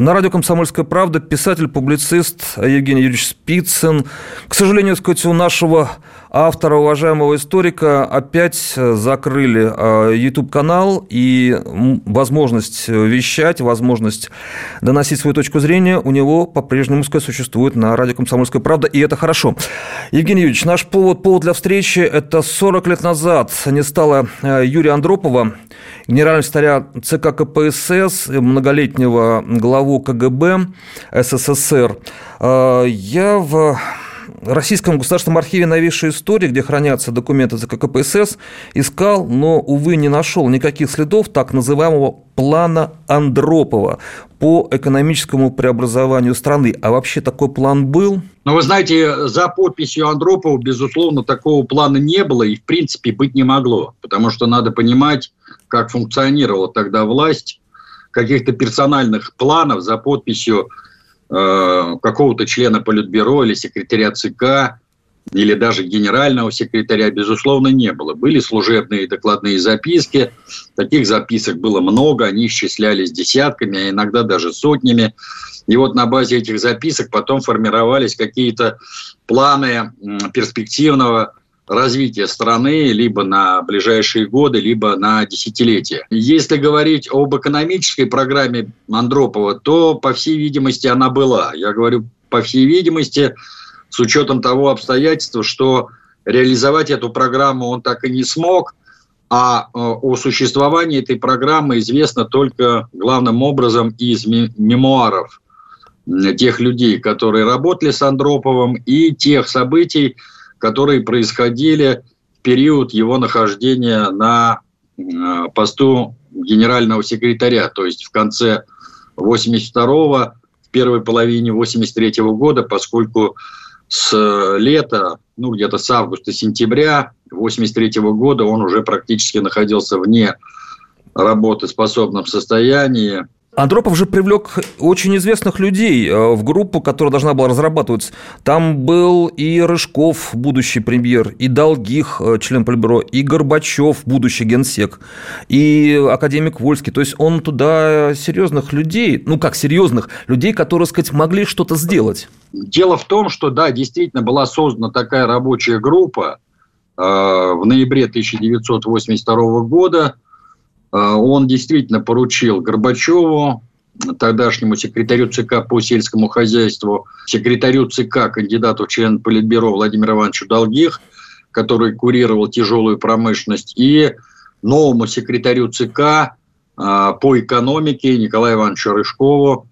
На радио «Комсомольская правда» писатель-публицист Евгений Юрьевич Спицын. К сожалению, сказать, у нашего автора, уважаемого историка, опять закрыли YouTube-канал, и возможность вещать, возможность доносить свою точку зрения у него по-прежнему существует на радио «Комсомольская правда», и это хорошо. Евгений Юрьевич, наш повод, повод для встречи – это 40 лет назад не стало э, Юрия Андропова, генерального секретаря ЦК КПСС, многолетнего главу КГБ СССР. Э, я в Российском государственном архиве новейшей истории, где хранятся документы ЦК КПСС, искал, но, увы, не нашел никаких следов так называемого плана Андропова по экономическому преобразованию страны. А вообще такой план был? Ну, вы знаете, за подписью Андропова, безусловно, такого плана не было и, в принципе, быть не могло. Потому что надо понимать, как функционировала тогда власть. Каких-то персональных планов за подписью Э, какого-то члена Политбюро или секретаря ЦК, или даже генерального секретаря, безусловно, не было. Были служебные докладные записки, таких записок было много, они исчислялись десятками, а иногда даже сотнями. И вот на базе этих записок потом формировались какие-то планы перспективного развития страны либо на ближайшие годы, либо на десятилетия. Если говорить об экономической программе Андропова, то, по всей видимости, она была. Я говорю, по всей видимости, с учетом того обстоятельства, что реализовать эту программу он так и не смог, а э, о существовании этой программы известно только главным образом из мемуаров тех людей, которые работали с Андроповым, и тех событий, которые происходили в период его нахождения на э, посту генерального секретаря, то есть в конце 82-го, в первой половине 83-го года, поскольку с лета, ну где-то с августа-сентября 83 -го года он уже практически находился вне работоспособном состоянии, Андропов же привлек очень известных людей э, в группу, которая должна была разрабатываться. Там был и Рыжков, будущий премьер, и Долгих, э, член Политбюро, и Горбачев, будущий генсек, и академик Вольский. То есть он туда серьезных людей, ну как серьезных, людей, которые, сказать, могли что-то сделать. Дело в том, что, да, действительно была создана такая рабочая группа э, в ноябре 1982 года – он действительно поручил Горбачеву, тогдашнему секретарю ЦК по сельскому хозяйству, секретарю ЦК, кандидату в член Политбюро Владимиру Ивановичу Долгих, который курировал тяжелую промышленность, и новому секретарю ЦК а, по экономике Николаю Ивановичу Рыжкову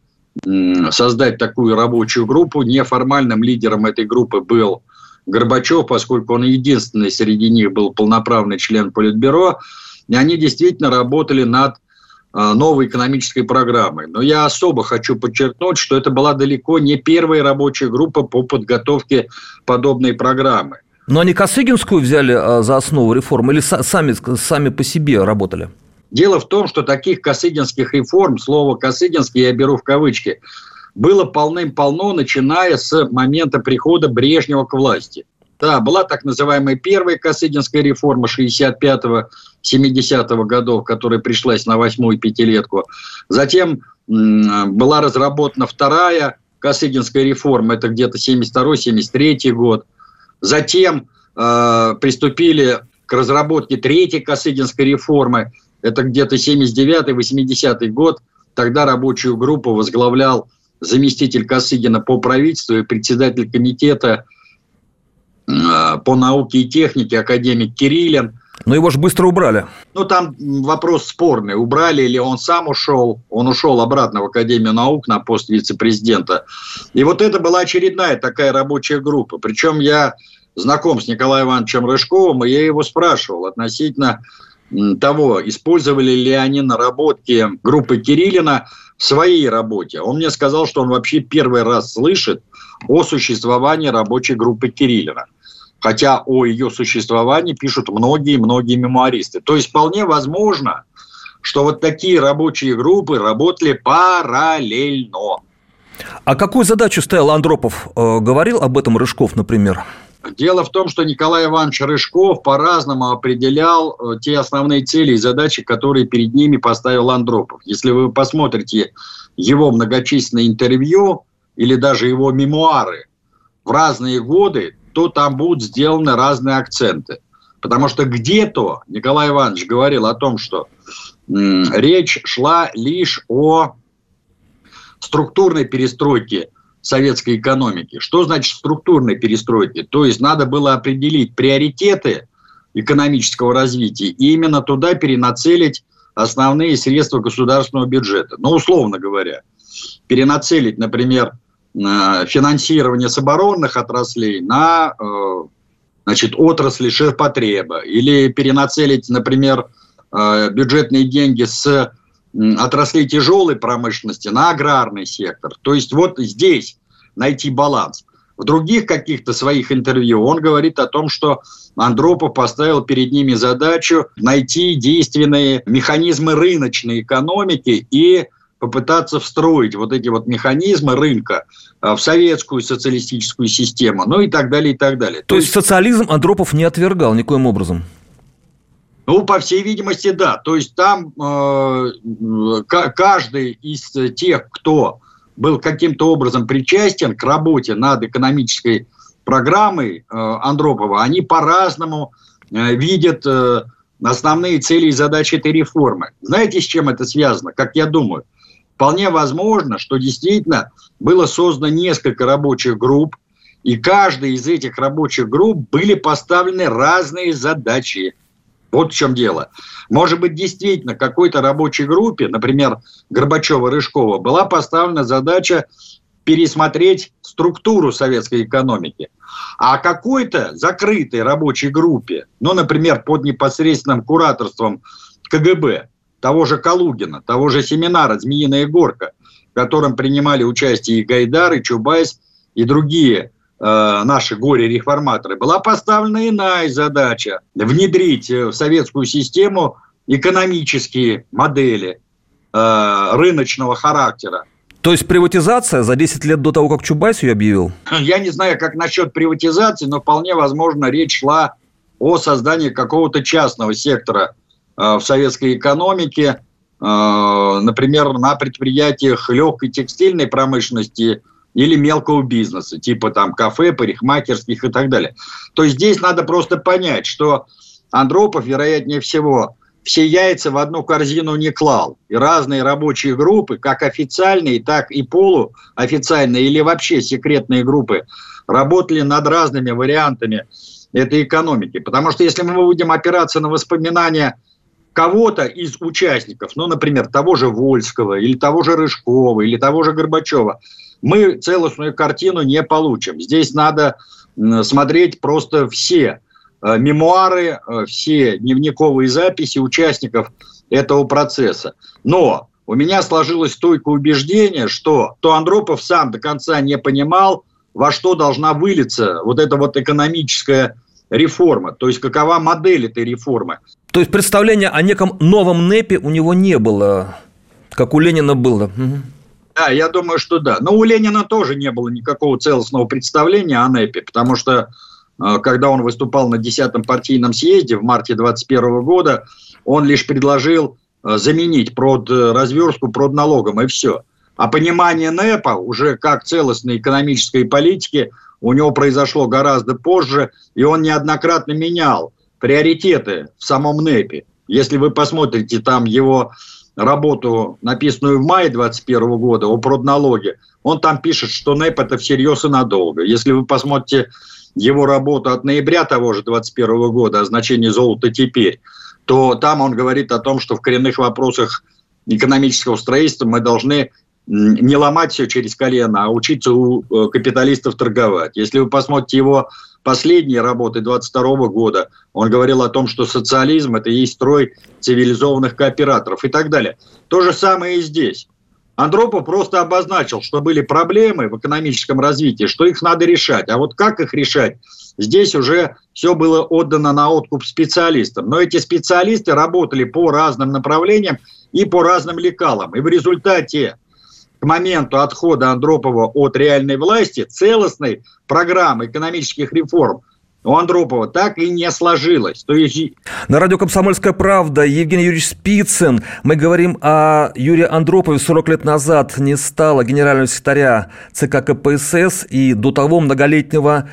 создать такую рабочую группу. Неформальным лидером этой группы был Горбачев, поскольку он единственный среди них был полноправный член Политбюро. И они действительно работали над а, новой экономической программой. Но я особо хочу подчеркнуть, что это была далеко не первая рабочая группа по подготовке подобной программы. Но они Косыгинскую взяли а, за основу реформы или сами, сами по себе работали? Дело в том, что таких косыгинских реформ, слово «косыгинский» я беру в кавычки, было полным-полно, начиная с момента прихода Брежнева к власти. Да, была так называемая первая Косыгинская реформа 65-70 годов, которая пришлась на восьмую пятилетку. Затем была разработана вторая Косыгинская реформа, это где-то 72-73 год. Затем э, приступили к разработке третьей Косыгинской реформы, это где-то 79-80 год. Тогда рабочую группу возглавлял заместитель Косыгина по правительству и председатель комитета Э, по науке и технике, академик Кириллин. Но его же быстро убрали. Ну, там вопрос спорный. Убрали или он сам ушел. Он ушел обратно в Академию наук на пост вице-президента. И вот это была очередная такая рабочая группа. Причем я знаком с Николаем Ивановичем Рыжковым, и я его спрашивал относительно того, использовали ли они наработки группы Кириллина в своей работе. Он мне сказал, что он вообще первый раз слышит о существовании рабочей группы Кириллина. Хотя о ее существовании пишут многие-многие мемуаристы. То есть вполне возможно, что вот такие рабочие группы работали параллельно. А какую задачу ставил Андропов? Э, говорил об этом Рыжков, например? Дело в том, что Николай Иванович Рыжков по-разному определял э, те основные цели и задачи, которые перед ними поставил Андропов. Если вы посмотрите его многочисленные интервью или даже его мемуары в разные годы, то там будут сделаны разные акценты. Потому что где-то Николай Иванович говорил о том, что м, речь шла лишь о структурной перестройке советской экономики. Что значит структурной перестройки? То есть надо было определить приоритеты экономического развития и именно туда перенацелить основные средства государственного бюджета. Ну, условно говоря, перенацелить, например, финансирование с оборонных отраслей на э, значит, отрасли ширпотреба или перенацелить, например, э, бюджетные деньги с отраслей тяжелой промышленности на аграрный сектор. То есть вот здесь найти баланс. В других каких-то своих интервью он говорит о том, что Андропов поставил перед ними задачу найти действенные механизмы рыночной экономики и попытаться встроить вот эти вот механизмы рынка а, в советскую социалистическую систему, ну и так далее, и так далее. То, То есть социализм Андропов не отвергал никоим образом? Ну, по всей видимости, да. То есть там э, каждый из тех, кто был каким-то образом причастен к работе над экономической программой э, Андропова, они по-разному э, видят э, основные цели и задачи этой реформы. Знаете, с чем это связано, как я думаю? Вполне возможно, что действительно было создано несколько рабочих групп, и каждой из этих рабочих групп были поставлены разные задачи – вот в чем дело. Может быть, действительно, какой-то рабочей группе, например, Горбачева-Рыжкова, была поставлена задача пересмотреть структуру советской экономики. А какой-то закрытой рабочей группе, ну, например, под непосредственным кураторством КГБ, того же Калугина, того же семинара «Змеиная горка», в котором принимали участие и Гайдар, и Чубайс, и другие Э, наши горе-реформаторы, была поставлена иная задача – внедрить в советскую систему экономические модели э, рыночного характера. То есть приватизация за 10 лет до того, как Чубайс ее объявил? Я не знаю, как насчет приватизации, но вполне возможно речь шла о создании какого-то частного сектора э, в советской экономике, например, на предприятиях легкой текстильной промышленности – или мелкого бизнеса, типа там кафе, парикмахерских и так далее. То есть здесь надо просто понять, что Андропов, вероятнее всего, все яйца в одну корзину не клал. И разные рабочие группы, как официальные, так и полуофициальные или вообще секретные группы, работали над разными вариантами этой экономики. Потому что если мы будем опираться на воспоминания кого-то из участников, ну, например, того же Вольского, или того же Рыжкова, или того же Горбачева, мы целостную картину не получим. Здесь надо смотреть просто все э, мемуары, э, все дневниковые записи участников этого процесса. Но у меня сложилось стойкое убеждение, что то Андропов сам до конца не понимал, во что должна вылиться вот эта вот экономическая реформа, то есть какова модель этой реформы. То есть представления о неком новом НЭПе у него не было, как у Ленина было. Да, я думаю, что да. Но у Ленина тоже не было никакого целостного представления о НЭПе, потому что э, когда он выступал на 10-м партийном съезде в марте 21 года, он лишь предложил э, заменить прод э, разверстку продналогом, и все. А понимание НЭПа уже как целостной экономической политики у него произошло гораздо позже, и он неоднократно менял приоритеты в самом НЭПе. Если вы посмотрите там его работу, написанную в мае 2021 года о продналоге, он там пишет, что НЭП это всерьез и надолго. Если вы посмотрите его работу от ноября того же 2021 года о значении золота теперь, то там он говорит о том, что в коренных вопросах экономического строительства мы должны не ломать все через колено, а учиться у э, капиталистов торговать. Если вы посмотрите его последние работы 22 года, он говорил о том, что социализм – это и строй цивилизованных кооператоров и так далее. То же самое и здесь. Андропов просто обозначил, что были проблемы в экономическом развитии, что их надо решать. А вот как их решать, здесь уже все было отдано на откуп специалистам. Но эти специалисты работали по разным направлениям и по разным лекалам. И в результате к моменту отхода Андропова от реальной власти целостной программы экономических реформ у Андропова так и не сложилось. То есть... На радио «Комсомольская правда» Евгений Юрьевич Спицын. Мы говорим о Юрии Андропове. 40 лет назад не стало генерального секретаря ЦК КПСС и до того многолетнего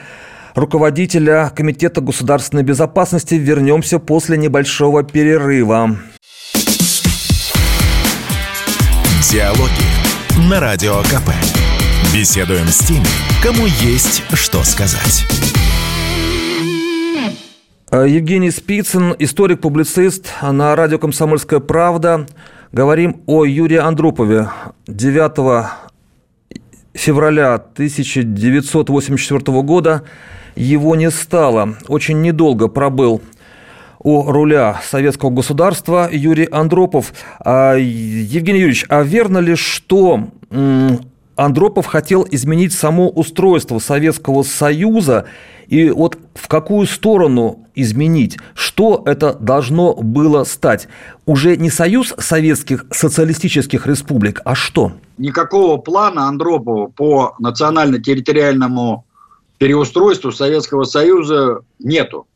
руководителя Комитета государственной безопасности. Вернемся после небольшого перерыва. Диалоги на Радио КП. Беседуем с теми, кому есть что сказать. Э, Евгений Спицын, историк-публицист на радио «Комсомольская правда». Говорим о Юрии Андропове. 9 февраля 1984 года его не стало. Очень недолго пробыл у руля советского государства Юрий Андропов. А, Евгений Юрьевич, а верно ли, что Андропов хотел изменить само устройство Советского Союза и вот в какую сторону изменить? Что это должно было стать? Уже не Союз Советских Социалистических Республик, а что? Никакого плана Андропова по национально-территориальному переустройству Советского Союза нету.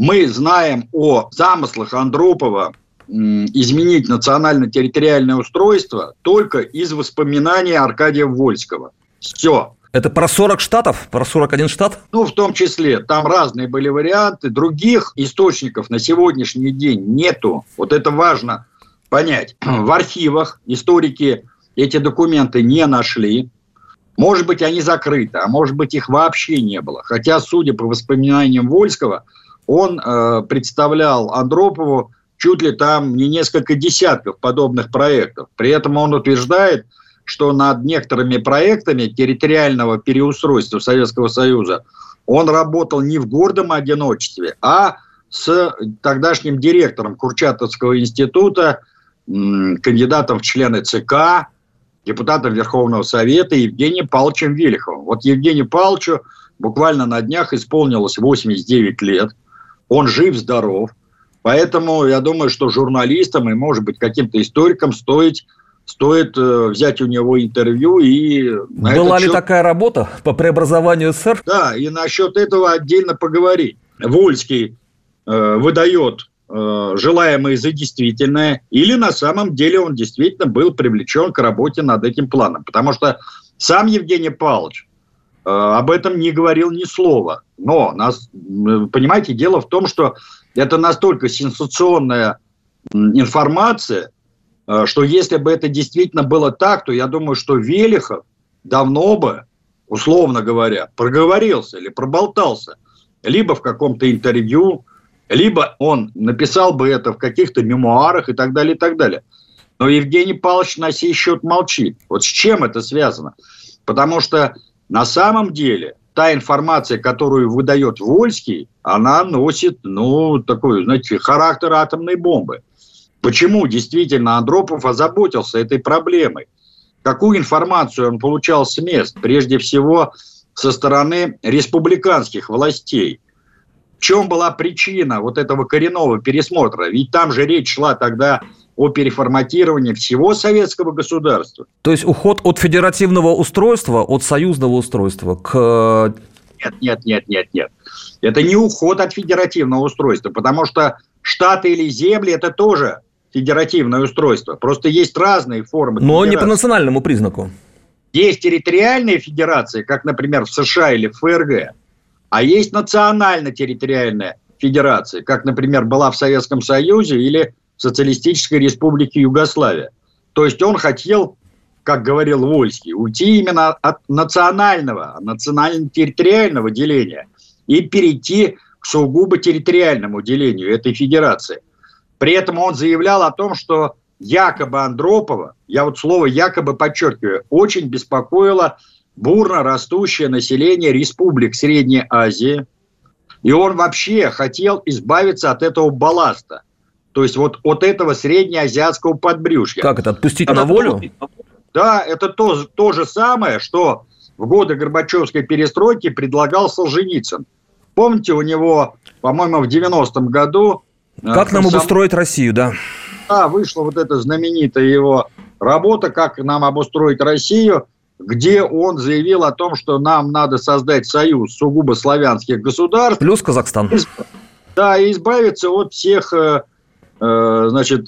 Мы знаем о замыслах Андропова изменить национально-территориальное устройство только из воспоминаний Аркадия Вольского. Все. Это про 40 штатов? Про 41 штат? Ну, в том числе. Там разные были варианты. Других источников на сегодняшний день нету. Вот это важно понять. В архивах историки эти документы не нашли. Может быть, они закрыты, а может быть, их вообще не было. Хотя, судя по воспоминаниям Вольского, он э, представлял Андропову чуть ли там не несколько десятков подобных проектов. При этом он утверждает, что над некоторыми проектами территориального переустройства Советского Союза он работал не в гордом одиночестве, а с тогдашним директором Курчатовского института, кандидатом в члены ЦК, депутатом Верховного Совета Евгением Павловичем Велиховым. Вот Евгению Павловичу буквально на днях исполнилось 89 лет. Он жив-здоров. Поэтому я думаю, что журналистам и, может быть, каким-то историкам стоит стоит э, взять у него интервью и... Была ли счет... такая работа по преобразованию СССР? Да, и насчет этого отдельно поговорить. Вольский э, выдает э, желаемое за действительное, или на самом деле он действительно был привлечен к работе над этим планом. Потому что сам Евгений Павлович об этом не говорил ни слова. Но, нас, понимаете, дело в том, что это настолько сенсационная информация, э, что если бы это действительно было так, то я думаю, что Велихов давно бы, условно говоря, проговорился или проболтался, либо в каком-то интервью, либо он написал бы это в каких-то мемуарах и так далее, и так далее. Но Евгений Павлович на сей счет молчит. Вот с чем это связано? Потому что на самом деле та информация, которую выдает Вольский, она носит, ну, такой, знаете, характер атомной бомбы. Почему действительно Андропов озаботился этой проблемой? Какую информацию он получал с мест? Прежде всего, со стороны республиканских властей. В чем была причина вот этого коренного пересмотра? Ведь там же речь шла тогда о переформатировании всего советского государства. То есть уход от федеративного устройства, от союзного устройства к... Нет, нет, нет, нет, нет. Это не уход от федеративного устройства, потому что штаты или земли – это тоже федеративное устройство. Просто есть разные формы. Но федерации. не по национальному признаку. Есть территориальные федерации, как, например, в США или в ФРГ, а есть национально-территориальная федерация, как, например, была в Советском Союзе или Социалистической Республики Югославия. То есть он хотел, как говорил Вольский, уйти именно от национального, национально-территориального деления и перейти к сугубо территориальному делению этой федерации. При этом он заявлял о том, что якобы Андропова, я вот слово якобы подчеркиваю, очень беспокоило бурно растущее население республик Средней Азии. И он вообще хотел избавиться от этого балласта. То есть вот от этого среднеазиатского подбрюшья. Как это, отпустить это на волю? да, это то, то же самое, что в годы Горбачевской перестройки предлагал Солженицын. Помните, у него, по-моему, в 90-м году... Э, как нам обустроить Россию, да? Да, вышла вот эта знаменитая его работа «Как нам обустроить Россию», где он заявил о том, что нам надо создать союз сугубо славянских государств. Плюс Казахстан. Да, и избавиться от всех, э, э, значит,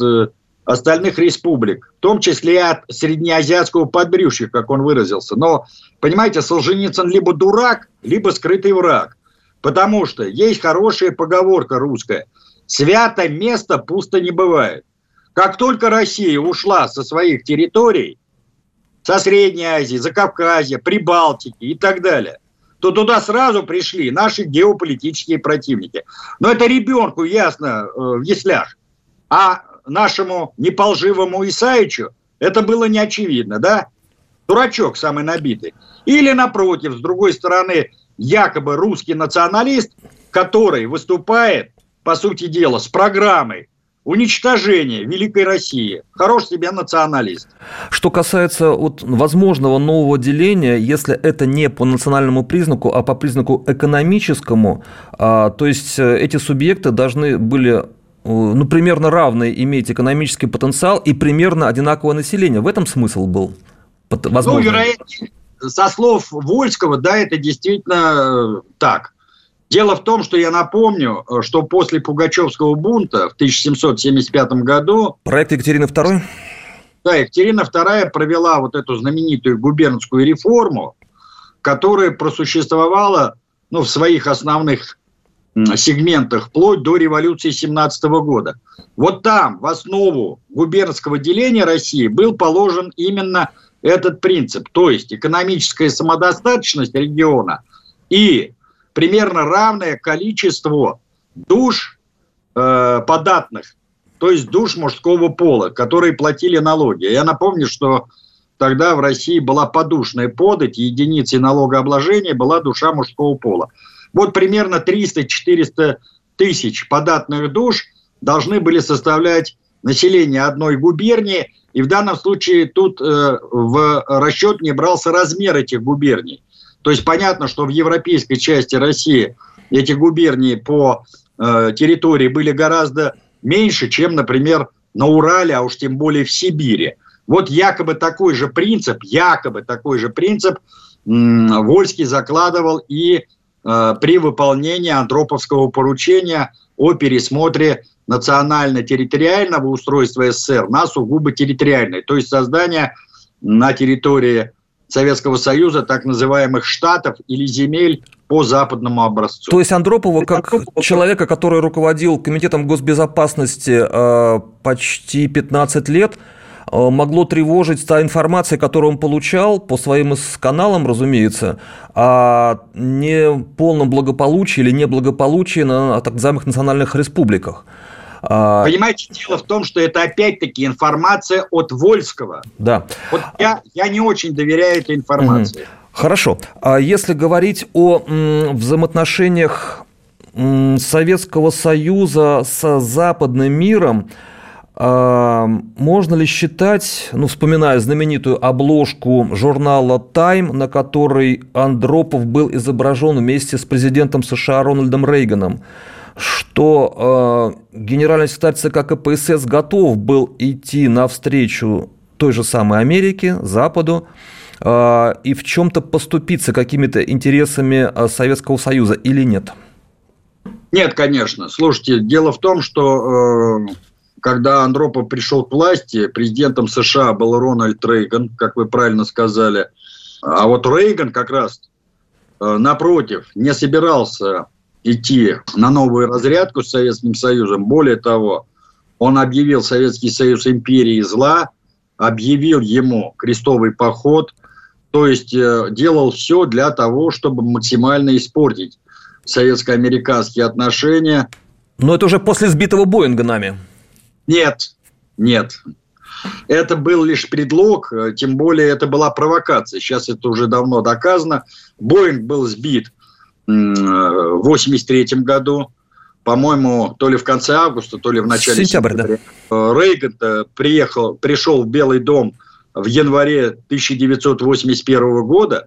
остальных республик, в том числе и от среднеазиатского подбрюшья, как он выразился. Но, понимаете, Солженицын либо дурак, либо скрытый враг. Потому что есть хорошая поговорка русская. Свято место пусто не бывает. Как только Россия ушла со своих территорий, со Средней Азии, Закавказья, Прибалтики и так далее, то туда сразу пришли наши геополитические противники. Но это ребенку ясно э, в яслях. А нашему неполживому Исаичу это было не очевидно, да? Дурачок самый набитый. Или, напротив, с другой стороны, якобы русский националист, который выступает, по сути дела, с программой уничтожения Великой России. Хорош себе националист. Что касается вот возможного нового деления, если это не по национальному признаку, а по признаку экономическому, а, то есть э, эти субъекты должны были Э, ну, примерно равный иметь экономический потенциал и примерно одинаковое население. В этом смысл был? Возможно. Ну, вероятно, со слов Вольского, да, это действительно э, так. Дело в том, что я напомню, э, что после Пугачевского бунта в 1775 году... Проект Екатерины II? Да, Екатерина II провела вот эту знаменитую губернскую реформу, которая просуществовала ну, в своих основных сегментах вплоть до революции 17 года. Вот там, в основу губернского деления России был положен именно этот принцип, то есть экономическая самодостаточность региона и примерно равное количество душ э, податных, то есть душ мужского пола, которые платили налоги. Я напомню, что тогда в России была подушная подать, единицей налогообложения была душа мужского пола. Вот примерно 300-400 тысяч податных душ должны были составлять население одной губернии, и в данном случае тут э, в расчет не брался размер этих губерний. То есть понятно, что в европейской части России эти губернии по э, территории были гораздо меньше, чем, например, на Урале, а уж тем более в Сибири. Вот якобы такой же принцип, якобы такой же принцип Вольский закладывал и Э, при выполнении Андроповского поручения о пересмотре национально-территориального устройства СССР на сугубо территориальное, то есть создание на территории Советского Союза так называемых штатов или земель по западному образцу. То есть Андропова, как Андропова... человека, который руководил Комитетом госбезопасности э, почти 15 лет, Э, могло тревожить та информация, которую он получал по своим каналам, разумеется, о неполном благополучии или неблагополучии на так называемых национальных республиках. А, Понимаете, дело в том, что это опять-таки информация от Вольского. Да. Вот я, я не очень доверяю этой информации. Хорошо. А если говорить о взаимоотношениях Советского Союза с западным миром, а, можно ли считать, ну, вспоминая знаменитую обложку журнала Time, на которой Андропов был изображен вместе с президентом США Рональдом Рейганом, что э, генеральный секретарь ЦК КПСС готов был идти навстречу той же самой Америке, Западу, э, и в чем-то поступиться какими-то интересами Советского Союза или нет? Нет, конечно. Слушайте, дело в том, что э, когда Андропов пришел к власти, президентом США был Рональд Рейган, как вы правильно сказали. А вот Рейган как раз, э, напротив, не собирался идти на новую разрядку с Советским Союзом. Более того, он объявил Советский Союз империей зла, объявил ему крестовый поход, то есть э, делал все для того, чтобы максимально испортить советско-американские отношения. Но это уже после сбитого Боинга нами. Нет, нет. это был лишь предлог, э, тем более это была провокация. Сейчас это уже давно доказано. Боинг был сбит в 1983 году, по-моему, то ли в конце августа, то ли в начале Сентябрь, сентября. Да. Рейган приехал, пришел в Белый дом в январе 1981 года,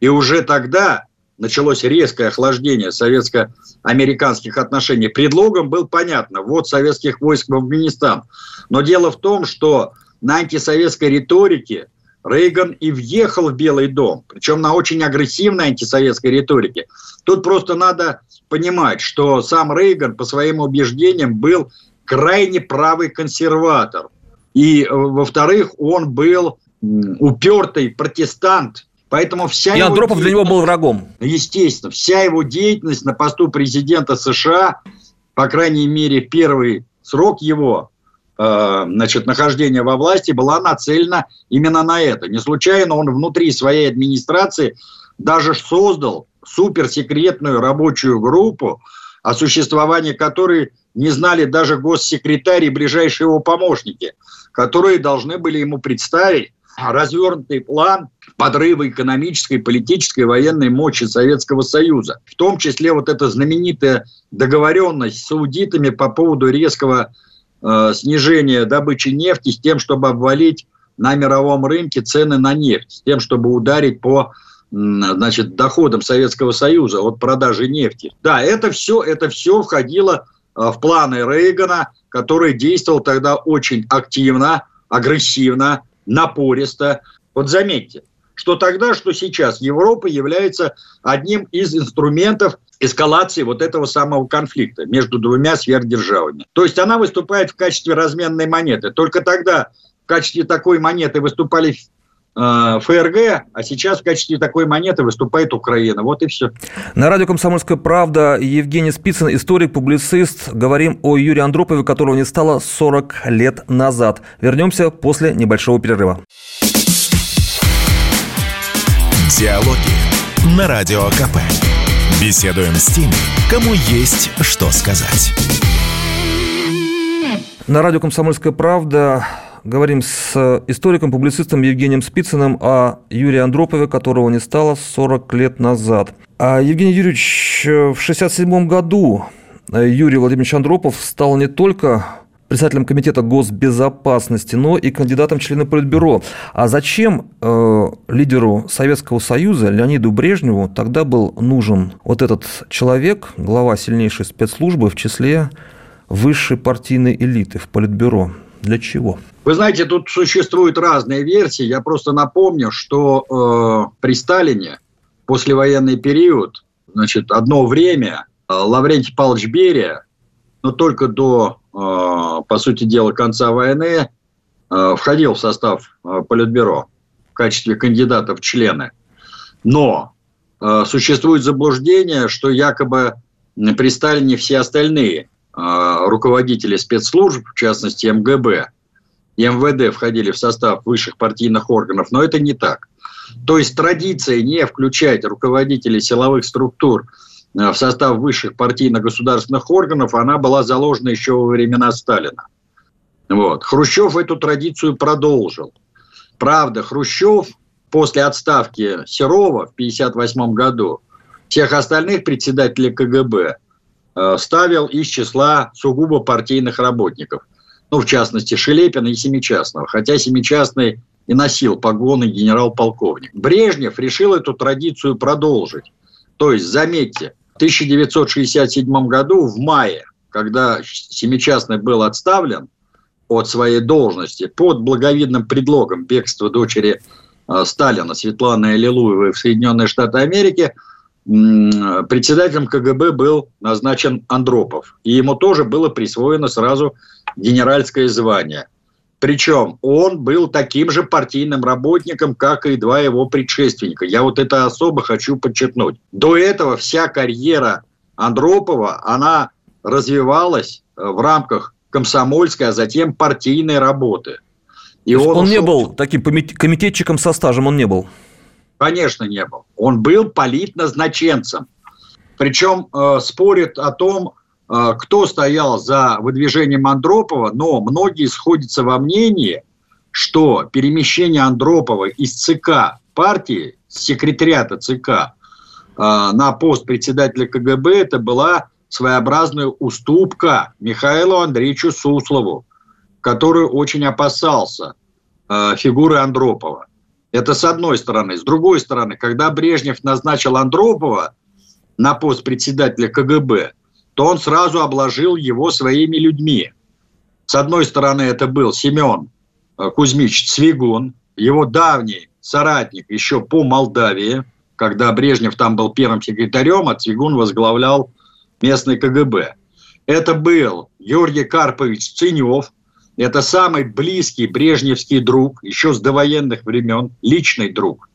и уже тогда началось резкое охлаждение советско-американских отношений. Предлогом был понятно, вот советских войск в Афганистан. Но дело в том, что на антисоветской риторике Рейган и въехал в Белый дом, причем на очень агрессивной антисоветской риторике. Тут просто надо понимать, что сам Рейган по своим убеждениям был крайне правый консерватор. И, э, во-вторых, он был упертый протестант, Поэтому вся и Андропов для него был врагом. Естественно, вся его деятельность на посту президента США, по крайней мере, первый срок его значит, нахождения во власти была нацелена именно на это. Не случайно он внутри своей администрации даже создал суперсекретную рабочую группу, о существовании которой не знали даже госсекретарь и ближайшие его помощники, которые должны были ему представить развернутый план подрыва экономической, политической, военной мощи Советского Союза. В том числе вот эта знаменитая договоренность с аудитами по поводу резкого э, снижения добычи нефти с тем, чтобы обвалить на мировом рынке цены на нефть, с тем, чтобы ударить по значит, доходам Советского Союза от продажи нефти. Да, это все, это все входило э, в планы Рейгана, который действовал тогда очень активно, агрессивно, напористо. Вот заметьте, что тогда, что сейчас Европа является одним из инструментов эскалации вот этого самого конфликта между двумя сверхдержавами. То есть она выступает в качестве разменной монеты. Только тогда в качестве такой монеты выступали э, ФРГ, а сейчас в качестве такой монеты выступает Украина. Вот и все. На радио «Комсомольская правда» Евгений Спицын, историк, публицист. Говорим о Юрии Андропове, которого не стало 40 лет назад. Вернемся после небольшого перерыва. Диалоги на Радио КП. Беседуем с теми, кому есть что сказать. На радио «Комсомольская правда» говорим с историком, публицистом Евгением Спицыным о Юрии Андропове, которого не стало 40 лет назад. А Евгений Юрьевич, в 1967 году Юрий Владимирович Андропов стал не только председателем Комитета госбезопасности, но и кандидатом в члены Политбюро. А зачем э, лидеру Советского Союза Леониду Брежневу тогда был нужен вот этот человек, глава сильнейшей спецслужбы в числе высшей партийной элиты в Политбюро? Для чего? Вы знаете, тут существуют разные версии. Я просто напомню, что э, при Сталине послевоенный период, значит, одно время э, Лаврентий Павлович Берия, но только до Э, по сути дела, конца войны э, входил в состав э, Политбюро в качестве кандидата в члены. Но существует заблуждение, что якобы при Сталине все остальные руководители спецслужб, в частности МГБ и МВД, входили в состав высших партийных органов, но это не так. То есть традиция не включать руководителей силовых структур в состав высших партийно-государственных органов, она была заложена еще во времена Сталина. Вот. Хрущев эту традицию продолжил. Правда, Хрущев после отставки Серова в 1958 году всех остальных председателей КГБ э, ставил из числа сугубо партийных работников. Ну, в частности, Шелепина и Семичастного. Хотя Семичастный и носил погоны генерал-полковник. Брежнев решил эту традицию продолжить. То есть, заметьте, 1967 году, в мае, когда Семичастный был отставлен от своей должности под благовидным предлогом бегства дочери э, Сталина Светланы Аллилуевой в Соединенные Штаты Америки, председателем КГБ был назначен Андропов. И ему тоже было присвоено сразу генеральское звание – причем он был таким же партийным работником, как и два его предшественника. Я вот это особо хочу подчеркнуть. До этого вся карьера Андропова, она развивалась э, в рамках комсомольской, а затем партийной работы. И он, он ушел... не был таким комитетчиком со стажем, он не был? Конечно, не был. Он был политназначенцем. Причем э, спорит о том, кто стоял за выдвижением Андропова, но многие сходятся во мнении, что перемещение Андропова из ЦК партии, секретариата ЦК, э, на пост председателя КГБ, это была своеобразная уступка Михаилу Андреевичу Суслову, который очень опасался э, фигуры Андропова. Это с одной стороны. С другой стороны, когда Брежнев назначил Андропова на пост председателя КГБ, то он сразу обложил его своими людьми. С одной стороны, это был Семен э, Кузьмич Цвигун, его давний соратник еще по Молдавии, когда Брежнев там был первым секретарем, а Цвигун возглавлял местный КГБ. Это был Георгий Карпович Цинев, это самый близкий брежневский друг, еще с довоенных времен, личный друг.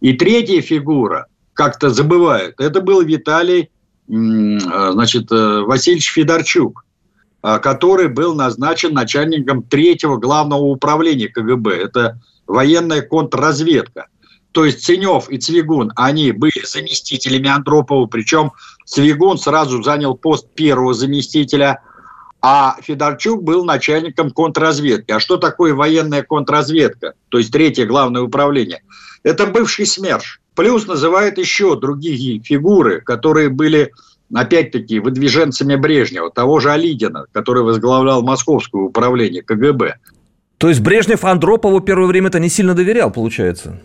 И третья фигура, как-то забывают, это был Виталий значит, э, Васильевич Федорчук, а, который был назначен начальником третьего главного управления КГБ. Это военная контрразведка. То есть Ценев и Цвигун, они были заместителями Андропова, причем Цвигун сразу занял пост первого заместителя, а Федорчук был начальником контрразведки. А что такое военная контрразведка? То есть третье главное управление. Это бывший СМЕРШ. Плюс называют еще другие фигуры, которые были, опять-таки, выдвиженцами Брежнева, того же Алидина, который возглавлял Московское управление КГБ. То есть Брежнев Андропову первое время это не сильно доверял, получается?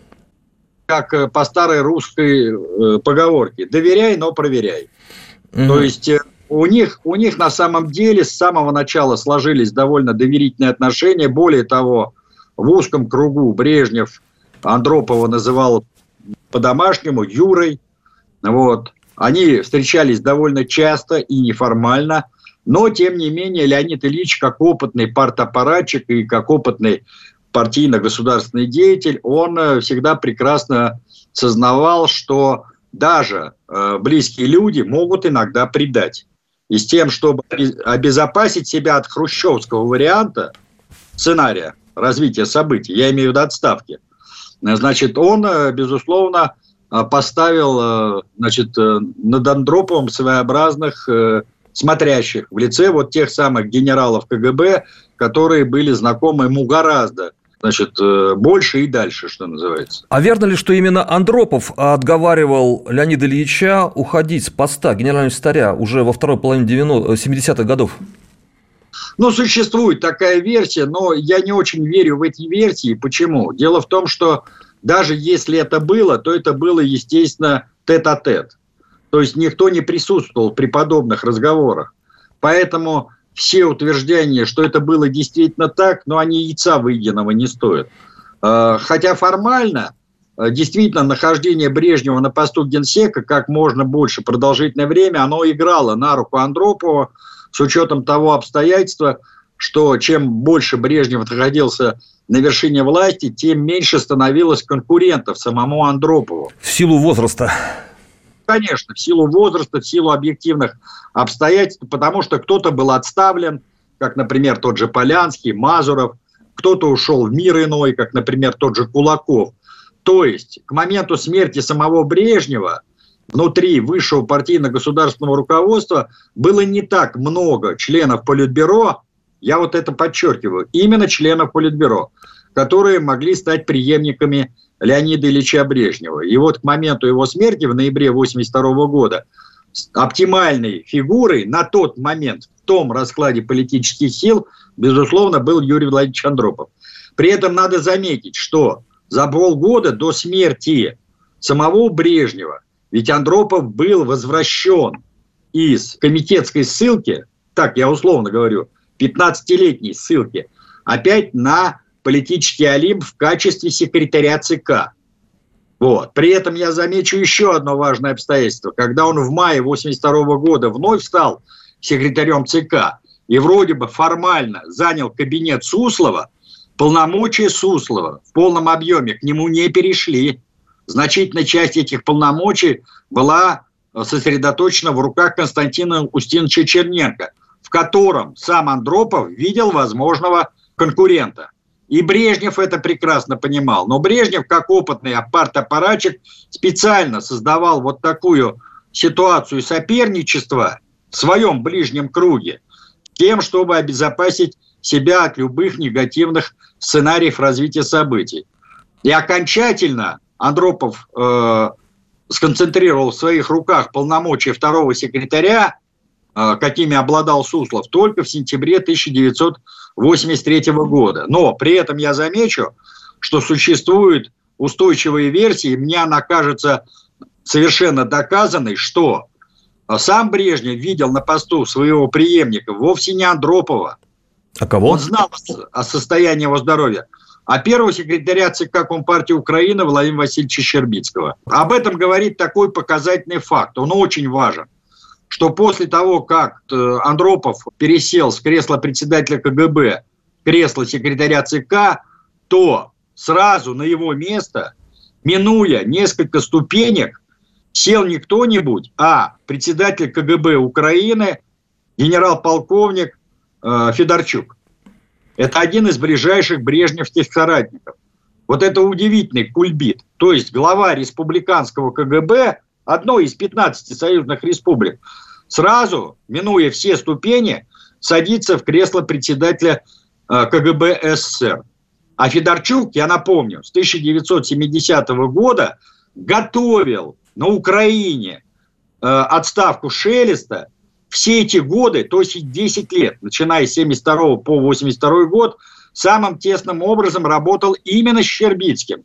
Как э, по старой русской э, поговорке. Доверяй, но проверяй. Угу. То есть э, у них, у них на самом деле с самого начала сложились довольно доверительные отношения. Более того, в узком кругу Брежнев Андропова называл по-домашнему, Юрой. Вот. Они встречались довольно часто и неформально, но, тем не менее, Леонид Ильич, как опытный партаппаратчик и как опытный партийно-государственный деятель, он э, всегда прекрасно сознавал, что даже э, близкие люди могут иногда предать. И с тем, чтобы обезопасить себя от хрущевского варианта сценария развития событий, я имею в виду отставки – Значит, он, э, безусловно, э, поставил э, значит, над Андроповым своеобразных смотрящих в лице вот тех самых генералов КГБ, которые были знакомы ему гораздо значит, больше и дальше, что называется. А верно ли, что именно Андропов отговаривал Леонида Ильича уходить с поста генерального секретаря уже во второй половине 70-х годов? Ну, существует такая версия, но я не очень верю в эти версии. Почему? Дело в том, что даже если это было, то это было, естественно, тет-а-тет. То есть никто не присутствовал при подобных разговорах. Поэтому все утверждения, что это было действительно так, но они яйца выеденного не стоят. А, хотя формально, а, действительно, нахождение Брежнева на посту генсека как можно больше продолжительное время, оно играло на руку Андропова, с учетом того обстоятельства, что чем больше Брежнев находился на вершине власти, тем меньше становилось конкурентов самому Андропову. В силу возраста. Конечно, в силу возраста, в силу объективных обстоятельств, потому что кто-то был отставлен, как, например, тот же Полянский, Мазуров, кто-то ушел в мир иной, как, например, тот же Кулаков. То есть к моменту смерти самого Брежнева – внутри высшего партийно-государственного руководства было не так много членов Политбюро, я вот это подчеркиваю, именно членов Политбюро, которые могли стать преемниками Леонида Ильича Брежнева. И вот к моменту его смерти в ноябре 1982 года оптимальной фигурой на тот момент в том раскладе политических сил, безусловно, был Юрий Владимирович Андропов. При этом надо заметить, что за полгода до смерти самого Брежнева ведь Андропов был возвращен из комитетской ссылки, так я условно говорю, 15-летней ссылки, опять на политический Олимп в качестве секретаря ЦК. Вот. При этом я замечу еще одно важное обстоятельство. Когда он в мае 82 года вновь стал секретарем ЦК и вроде бы формально занял кабинет Суслова, полномочия Суслова в полном объеме к нему не перешли значительная часть этих полномочий была э, сосредоточена в руках Константина Устиновича Черненко, в котором сам Андропов видел возможного конкурента. И Брежнев это прекрасно понимал. Но Брежнев, как опытный апарт-аппаратчик, специально создавал вот такую ситуацию соперничества в своем ближнем круге, тем, чтобы обезопасить себя от любых негативных сценариев развития событий. И окончательно Андропов э, сконцентрировал в своих руках полномочия второго секретаря, э, какими обладал Суслов, только в сентябре 1983 года. Но при этом я замечу, что существуют устойчивые версии, мне она кажется совершенно доказанной, что сам Брежнев видел на посту своего преемника вовсе не Андропова. А кого? Он знал о состоянии его здоровья а первого секретаря ЦК Компартии Украины Владимира Васильевича Щербицкого. Об этом говорит такой показательный факт, он очень важен, что после того, как э, Андропов пересел с кресла председателя КГБ в кресло секретаря ЦК, то сразу на его место, минуя несколько ступенек, сел не кто-нибудь, а председатель КГБ Украины, генерал-полковник э, Федорчук. Это один из ближайших брежневских соратников. Вот это удивительный кульбит. То есть глава республиканского КГБ, одной из 15 союзных республик, сразу, минуя все ступени, садится в кресло председателя э, КГБ СССР. А Федорчук, я напомню, с 1970 года готовил на Украине э, отставку Шелеста все эти годы, то есть 10 лет, начиная с 72 по 82 год, самым тесным образом работал именно с Щербицким.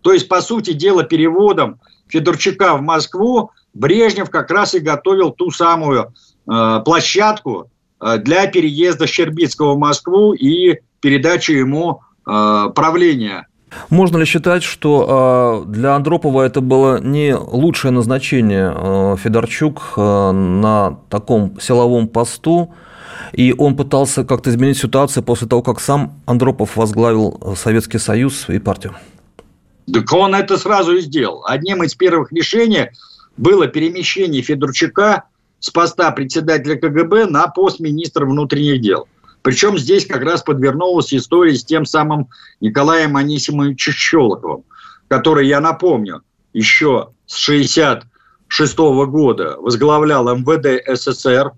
То есть, по сути дела, переводом Федорчука в Москву Брежнев как раз и готовил ту самую э, площадку э, для переезда Щербицкого в Москву и передачи ему э, правления можно ли считать, что э, для Андропова это было не лучшее назначение э, Федорчук э, на таком силовом посту, и он пытался как-то изменить ситуацию после того, как сам Андропов возглавил Советский Союз и партию? Так он это сразу и сделал. Одним из первых решений было перемещение Федорчука с поста председателя КГБ на пост министра внутренних дел. Причем здесь как раз подвернулась история с тем самым Николаем Анисимовичем Щелоковым, который, я напомню, еще с 1966 года возглавлял МВД СССР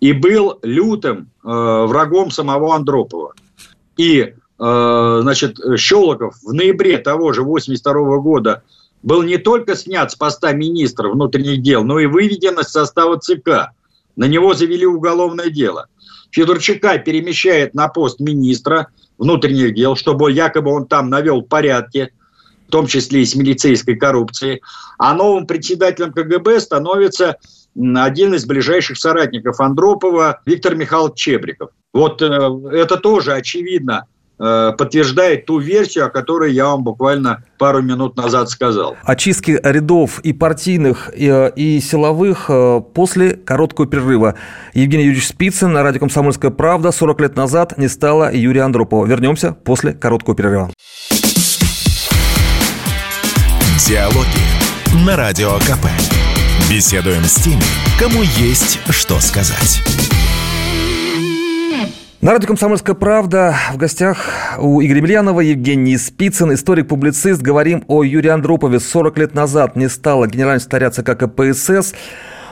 и был лютым э, врагом самого Андропова. И, э, значит, Щелоков в ноябре того же 1982 года был не только снят с поста министра внутренних дел, но и выведен из состава ЦК. На него завели уголовное дело. Федорчука перемещает на пост министра внутренних дел, чтобы якобы он там навел порядки, в том числе и с милицейской коррупцией. А новым председателем КГБ становится один из ближайших соратников Андропова Виктор Михайлович Чебриков. Вот э, это тоже очевидно подтверждает ту версию, о которой я вам буквально пару минут назад сказал. Очистки рядов и партийных, и, э, и силовых э, после короткого перерыва. Евгений Юрьевич Спицын на радио «Комсомольская правда». 40 лет назад не стало Юрия Андропова. Вернемся после короткого перерыва. Диалоги на Радио КП. Беседуем с теми, кому есть что сказать. На радио «Комсомольская правда» в гостях у Игоря Емельянова Евгений Спицын, историк-публицист. Говорим о Юрии Андропове. 40 лет назад не стало генеральным секретаря ЦК КПСС.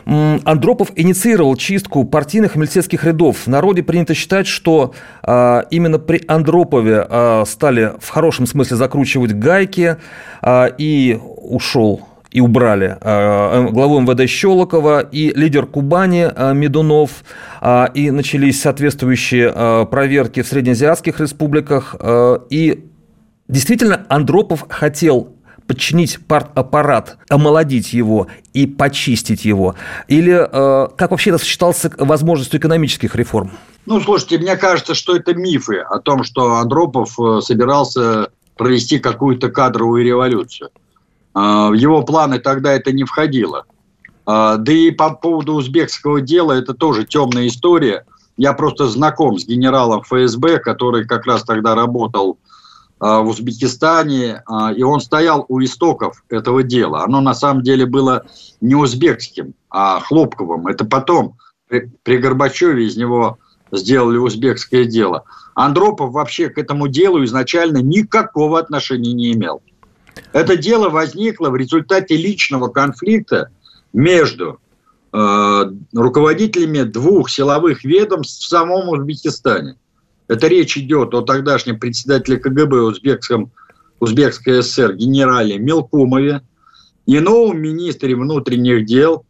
Андропов инициировал чистку партийных и милицейских рядов. В народе принято считать, что а, именно при Андропове а, стали в хорошем смысле закручивать гайки а, и ушел и убрали э, главу МВД Щелокова и лидер Кубани э, Медунов, э, и начались соответствующие проверки в среднеазиатских республиках. И действительно Андропов хотел подчинить партаппарат, омолодить его и почистить его? Или как вообще это сочетался возможностью экономических реформ? Ну, слушайте, мне кажется, что это мифы о том, что Андропов собирался провести какую-то кадровую революцию. А, в его планы тогда это не входило. А, да и по поводу узбекского дела это тоже темная история. Я просто знаком с генералом ФСБ, который как раз тогда работал а, в Узбекистане, и он стоял у истоков этого дела. Оно на самом деле было не узбекским, а хлопковым. Это потом при Горбачеве из него сделали узбекское дело. Андропов вообще к этому делу изначально никакого отношения не имел. Это дело возникло в результате личного конфликта между э, руководителями двух силовых ведомств в самом Узбекистане. Это речь идет о тогдашнем председателе КГБ Узбекском, Узбекской ССР генерале Мелкумове и новом министре внутренних дел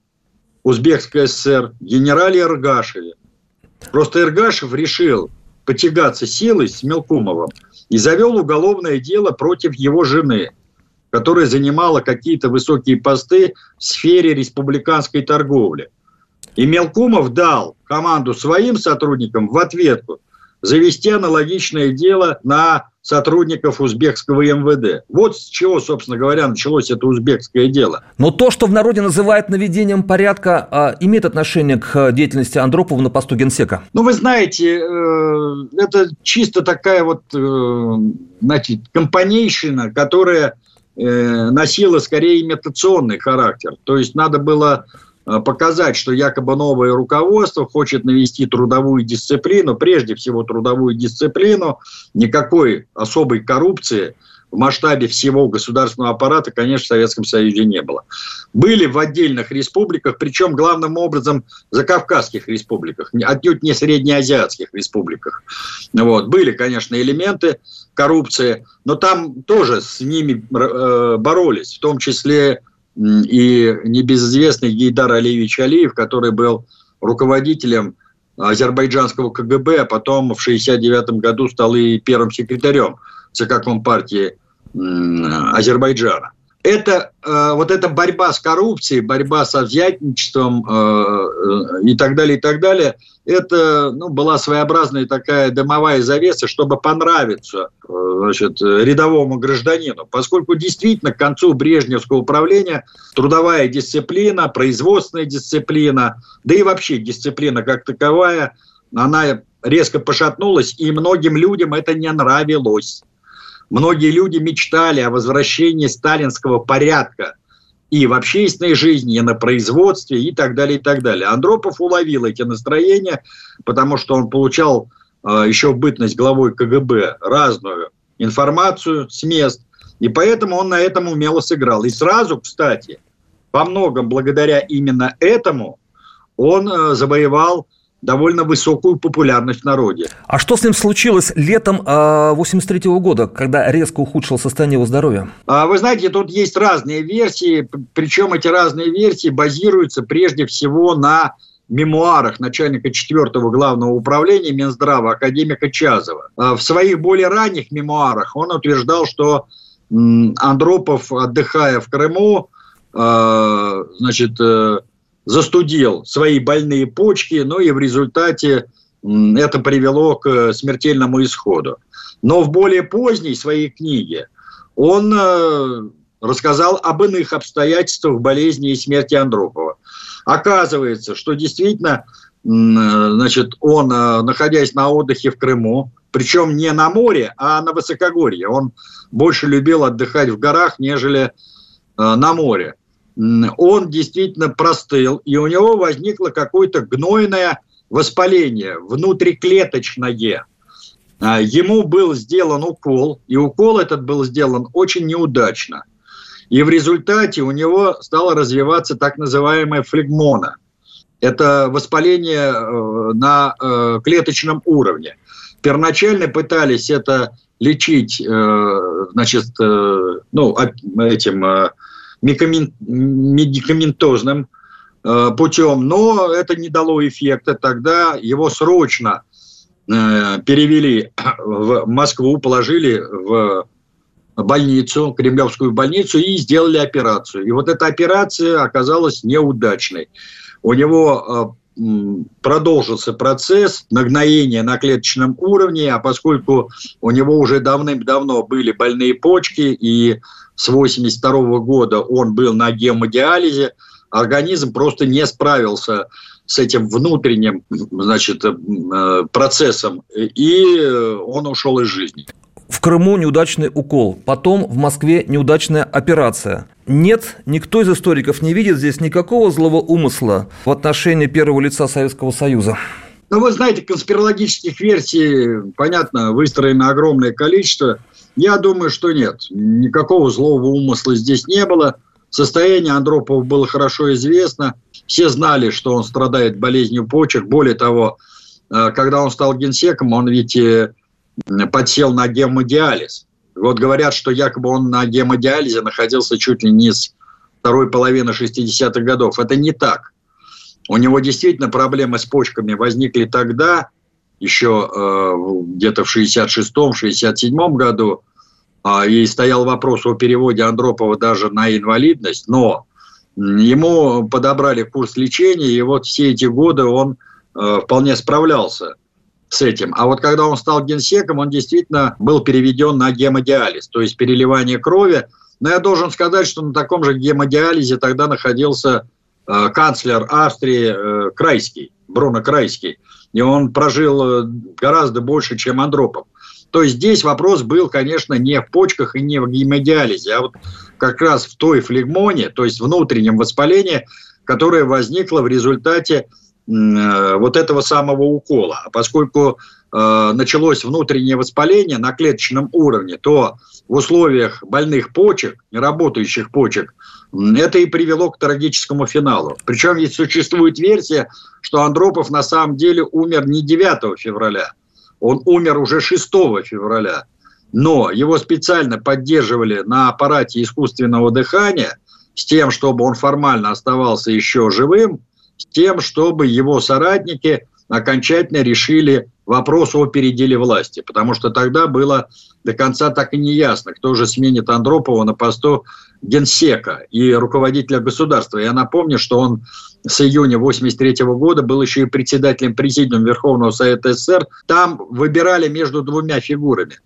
Узбекской ССР генерале Иргашеве. Просто Иргашев решил потягаться силой с Мелкумовым и завел уголовное дело против его жены, которая занимала какие-то высокие посты в сфере республиканской торговли. И Мелкумов дал команду своим сотрудникам в ответку завести аналогичное дело на сотрудников узбекского МВД. Вот с чего, собственно говоря, началось это узбекское дело. Но то, что в народе называют наведением порядка, а, имеет отношение к деятельности Андропова на посту генсека? Ну, вы знаете, э, это чисто такая вот, э, значит, компанейщина, которая носила скорее имитационный характер. То есть надо было Э, показать, что якобы новое руководство хочет навести трудовую дисциплину, прежде всего трудовую дисциплину, никакой особой коррупции в масштабе всего государственного аппарата, конечно, в Советском Союзе не было. Были в отдельных республиках, причем главным образом в закавказских республиках, отнюдь не среднеазиатских республиках. Вот. Были, конечно, элементы коррупции, но там тоже с ними э, боролись, в том числе и небезызвестный Гейдар Алиевич Алиев, который был руководителем азербайджанского КГБ, а потом в 1969 году стал и первым секретарем ЦК Компартии Азербайджана. Это э, вот эта борьба с коррупцией, борьба с взятничеством э, э, и так далее, и так далее – это ну, была своеобразная такая дымовая завеса, чтобы понравиться э, значит, рядовому гражданину. Поскольку действительно к концу Брежневского управления трудовая дисциплина, производственная дисциплина, да и вообще дисциплина как таковая, она резко пошатнулась, и многим людям это не нравилось. Многие люди мечтали о возвращении сталинского порядка – и в общественной жизни, и на производстве, и так далее, и так далее. Андропов уловил эти настроения, потому что он получал э, еще в бытность главой КГБ разную информацию с мест, и поэтому он на этом умело сыграл. И сразу, кстати, во многом благодаря именно этому он э, завоевал довольно высокую популярность в народе. А что с ним случилось летом 83 -го года, когда резко ухудшило состояние его здоровья? А, вы знаете, тут есть разные версии, причем эти разные версии базируются прежде всего на мемуарах начальника 4-го главного управления Минздрава академика Чазова. А, в своих более ранних мемуарах он утверждал, что Андропов, отдыхая в Крыму, а, значит, э, застудил свои больные почки, но и в результате это привело к смертельному исходу. Но в более поздней своей книге он э, рассказал об иных обстоятельствах болезни и смерти Андропова. Оказывается, что действительно, значит, он, э, находясь на отдыхе в Крыму, причем не на море, а на высокогорье, он больше любил отдыхать в горах, нежели э, на море он действительно простыл, и у него возникло какое-то гнойное воспаление внутриклеточное. А, ему был сделан укол, и укол этот был сделан очень неудачно. И в результате у него стало развиваться так называемая флегмона. Это воспаление э, на э, клеточном уровне. Первоначально пытались это лечить э, значит, ну, этим медикаментозным э, путем, но это не дало эффекта. Тогда его срочно э, перевели в Москву, положили в больницу, кремлевскую больницу и сделали операцию. И вот эта операция оказалась неудачной. У него э, продолжился процесс нагноения на клеточном уровне, а поскольку у него уже давным-давно были больные почки и с 82 года он был на гемодиализе, организм просто не справился с этим внутренним значит, э, процессом, и он ушел из жизни. В Крыму неудачный укол, потом в Москве неудачная операция. Нет, никто из историков не видит здесь никакого злого умысла в отношении первого лица Советского Союза. Ну, вы знаете, конспирологических версий, понятно, выстроено огромное количество – я думаю, что нет. Никакого злого умысла здесь не было. Состояние Андропова было хорошо известно. Все знали, что он страдает болезнью почек. Более того, э, когда он стал генсеком, он ведь подсел на гемодиализ. Вот говорят, что якобы он на гемодиализе находился чуть ли не с второй половины 60-х годов. Это не так. У него действительно проблемы с почками возникли тогда, еще э, где-то в 66-м, 67-м году, э, и стоял вопрос о переводе Андропова даже на инвалидность, но ему подобрали курс лечения, и вот все эти годы он э, вполне справлялся с этим. А вот когда он стал генсеком, он действительно был переведен на гемодиализ, то есть переливание крови. Но я должен сказать, что на таком же гемодиализе тогда находился э, канцлер Австрии э, Крайский, Бруно Крайский. И он прожил э, гораздо больше, чем Андропов. То есть здесь вопрос был, конечно, не в почках и не в гемодиализе, а вот как раз в той флегмоне, то есть внутреннем воспалении, которое возникло в результате вот этого самого укола. А поскольку э, началось внутреннее воспаление на клеточном уровне, то в условиях больных почек, неработающих почек, это и привело к трагическому финалу. Причем ведь существует версия, что Андропов на самом деле умер не 9 февраля, он умер уже 6 февраля. Но его специально поддерживали на аппарате искусственного дыхания с тем, чтобы он формально оставался еще живым, с тем, чтобы его соратники окончательно решили вопрос о переделе власти, потому что тогда было до конца так и не ясно, кто же сменит Андропова на посту генсека и руководителя государства. Я напомню, что он с июня 1983 года был еще и председателем президиума Верховного Совета СССР. Там выбирали между двумя фигурами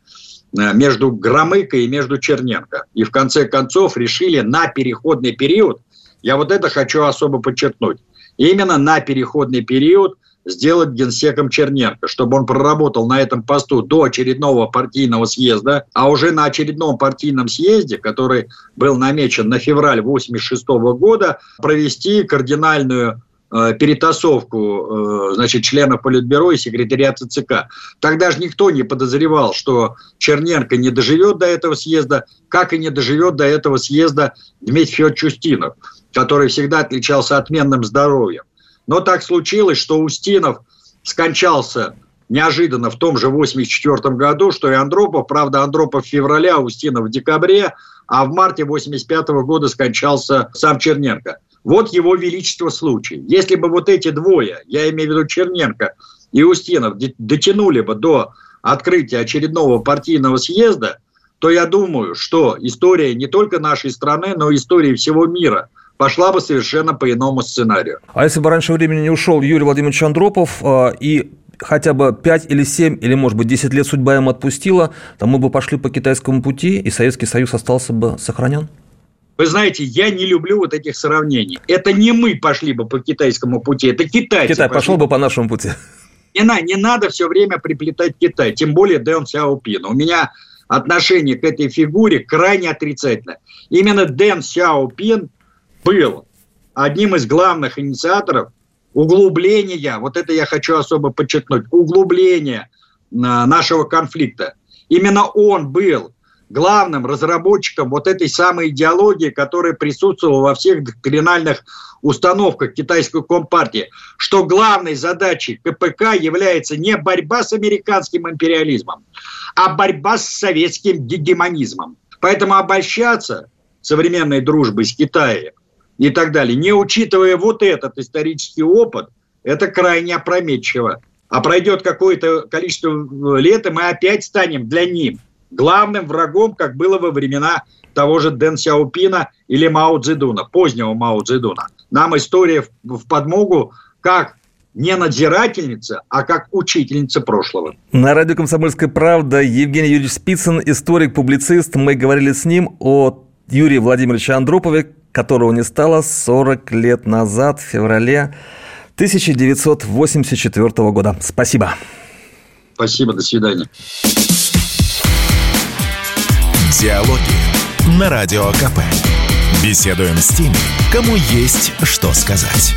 э, между Громыкой и между Черненко. И в конце концов решили на переходный период, я вот это хочу особо подчеркнуть, именно на переходный период сделать генсеком Черненко, чтобы он проработал на этом посту до очередного партийного съезда, а уже на очередном партийном съезде, который был намечен на февраль 1986 года, провести кардинальную э, перетасовку э, значит, членов Политбюро и секретариата ЦК. Тогда же никто не подозревал, что Черненко не доживет до этого съезда, как и не доживет до этого съезда Дмитрий Федорович Устинов который всегда отличался отменным здоровьем. Но так случилось, что Устинов скончался неожиданно в том же 84 году, что и Андропов. Правда, Андропов в феврале, а Устинов в декабре, а в марте 85 года скончался сам Черненко. Вот его величество случай. Если бы вот эти двое, я имею в виду Черненко и Устинов, дотянули бы до открытия очередного партийного съезда, то я думаю, что история не только нашей страны, но и истории всего мира – пошла бы совершенно по иному сценарию. А если бы раньше времени не ушел Юрий Владимирович Андропов а, и хотя бы 5 или 7, или, может быть, 10 лет судьба ему отпустила, то мы бы пошли по китайскому пути, и Советский Союз остался бы сохранен? Вы знаете, я не люблю вот этих сравнений. Это не мы пошли бы по китайскому пути, это китайцы. Китай пошел бы по нашему пути. Не, на, не надо все время приплетать Китай, тем более Дэн Сяопин. У меня отношение к этой фигуре крайне отрицательное. Именно Дэн Сяопин был одним из главных инициаторов углубления, вот это я хочу особо подчеркнуть, углубления а, нашего конфликта. Именно он был главным разработчиком вот этой самой идеологии, которая присутствовала во всех доктринальных установках китайской компартии, что главной задачей КПК является не борьба с американским империализмом, а борьба с советским гегемонизмом. Поэтому обольщаться современной дружбой с Китаем и так далее. Не учитывая вот этот исторический опыт, это крайне опрометчиво. А пройдет какое-то количество лет, и мы опять станем для них главным врагом, как было во времена того же Дэн Сяопина или Мао Цзэдуна, позднего Мао Цзэдуна. Нам история в подмогу как не надзирательница, а как учительница прошлого. На радио «Комсомольская правда» Евгений Юрьевич Спицын, историк, публицист. Мы говорили с ним о Юрии Владимировиче Андропове, которого не стало 40 лет назад, в феврале 1984 года. Спасибо. Спасибо, до свидания. Диалоги на Радио КП. Беседуем с теми, кому есть что сказать.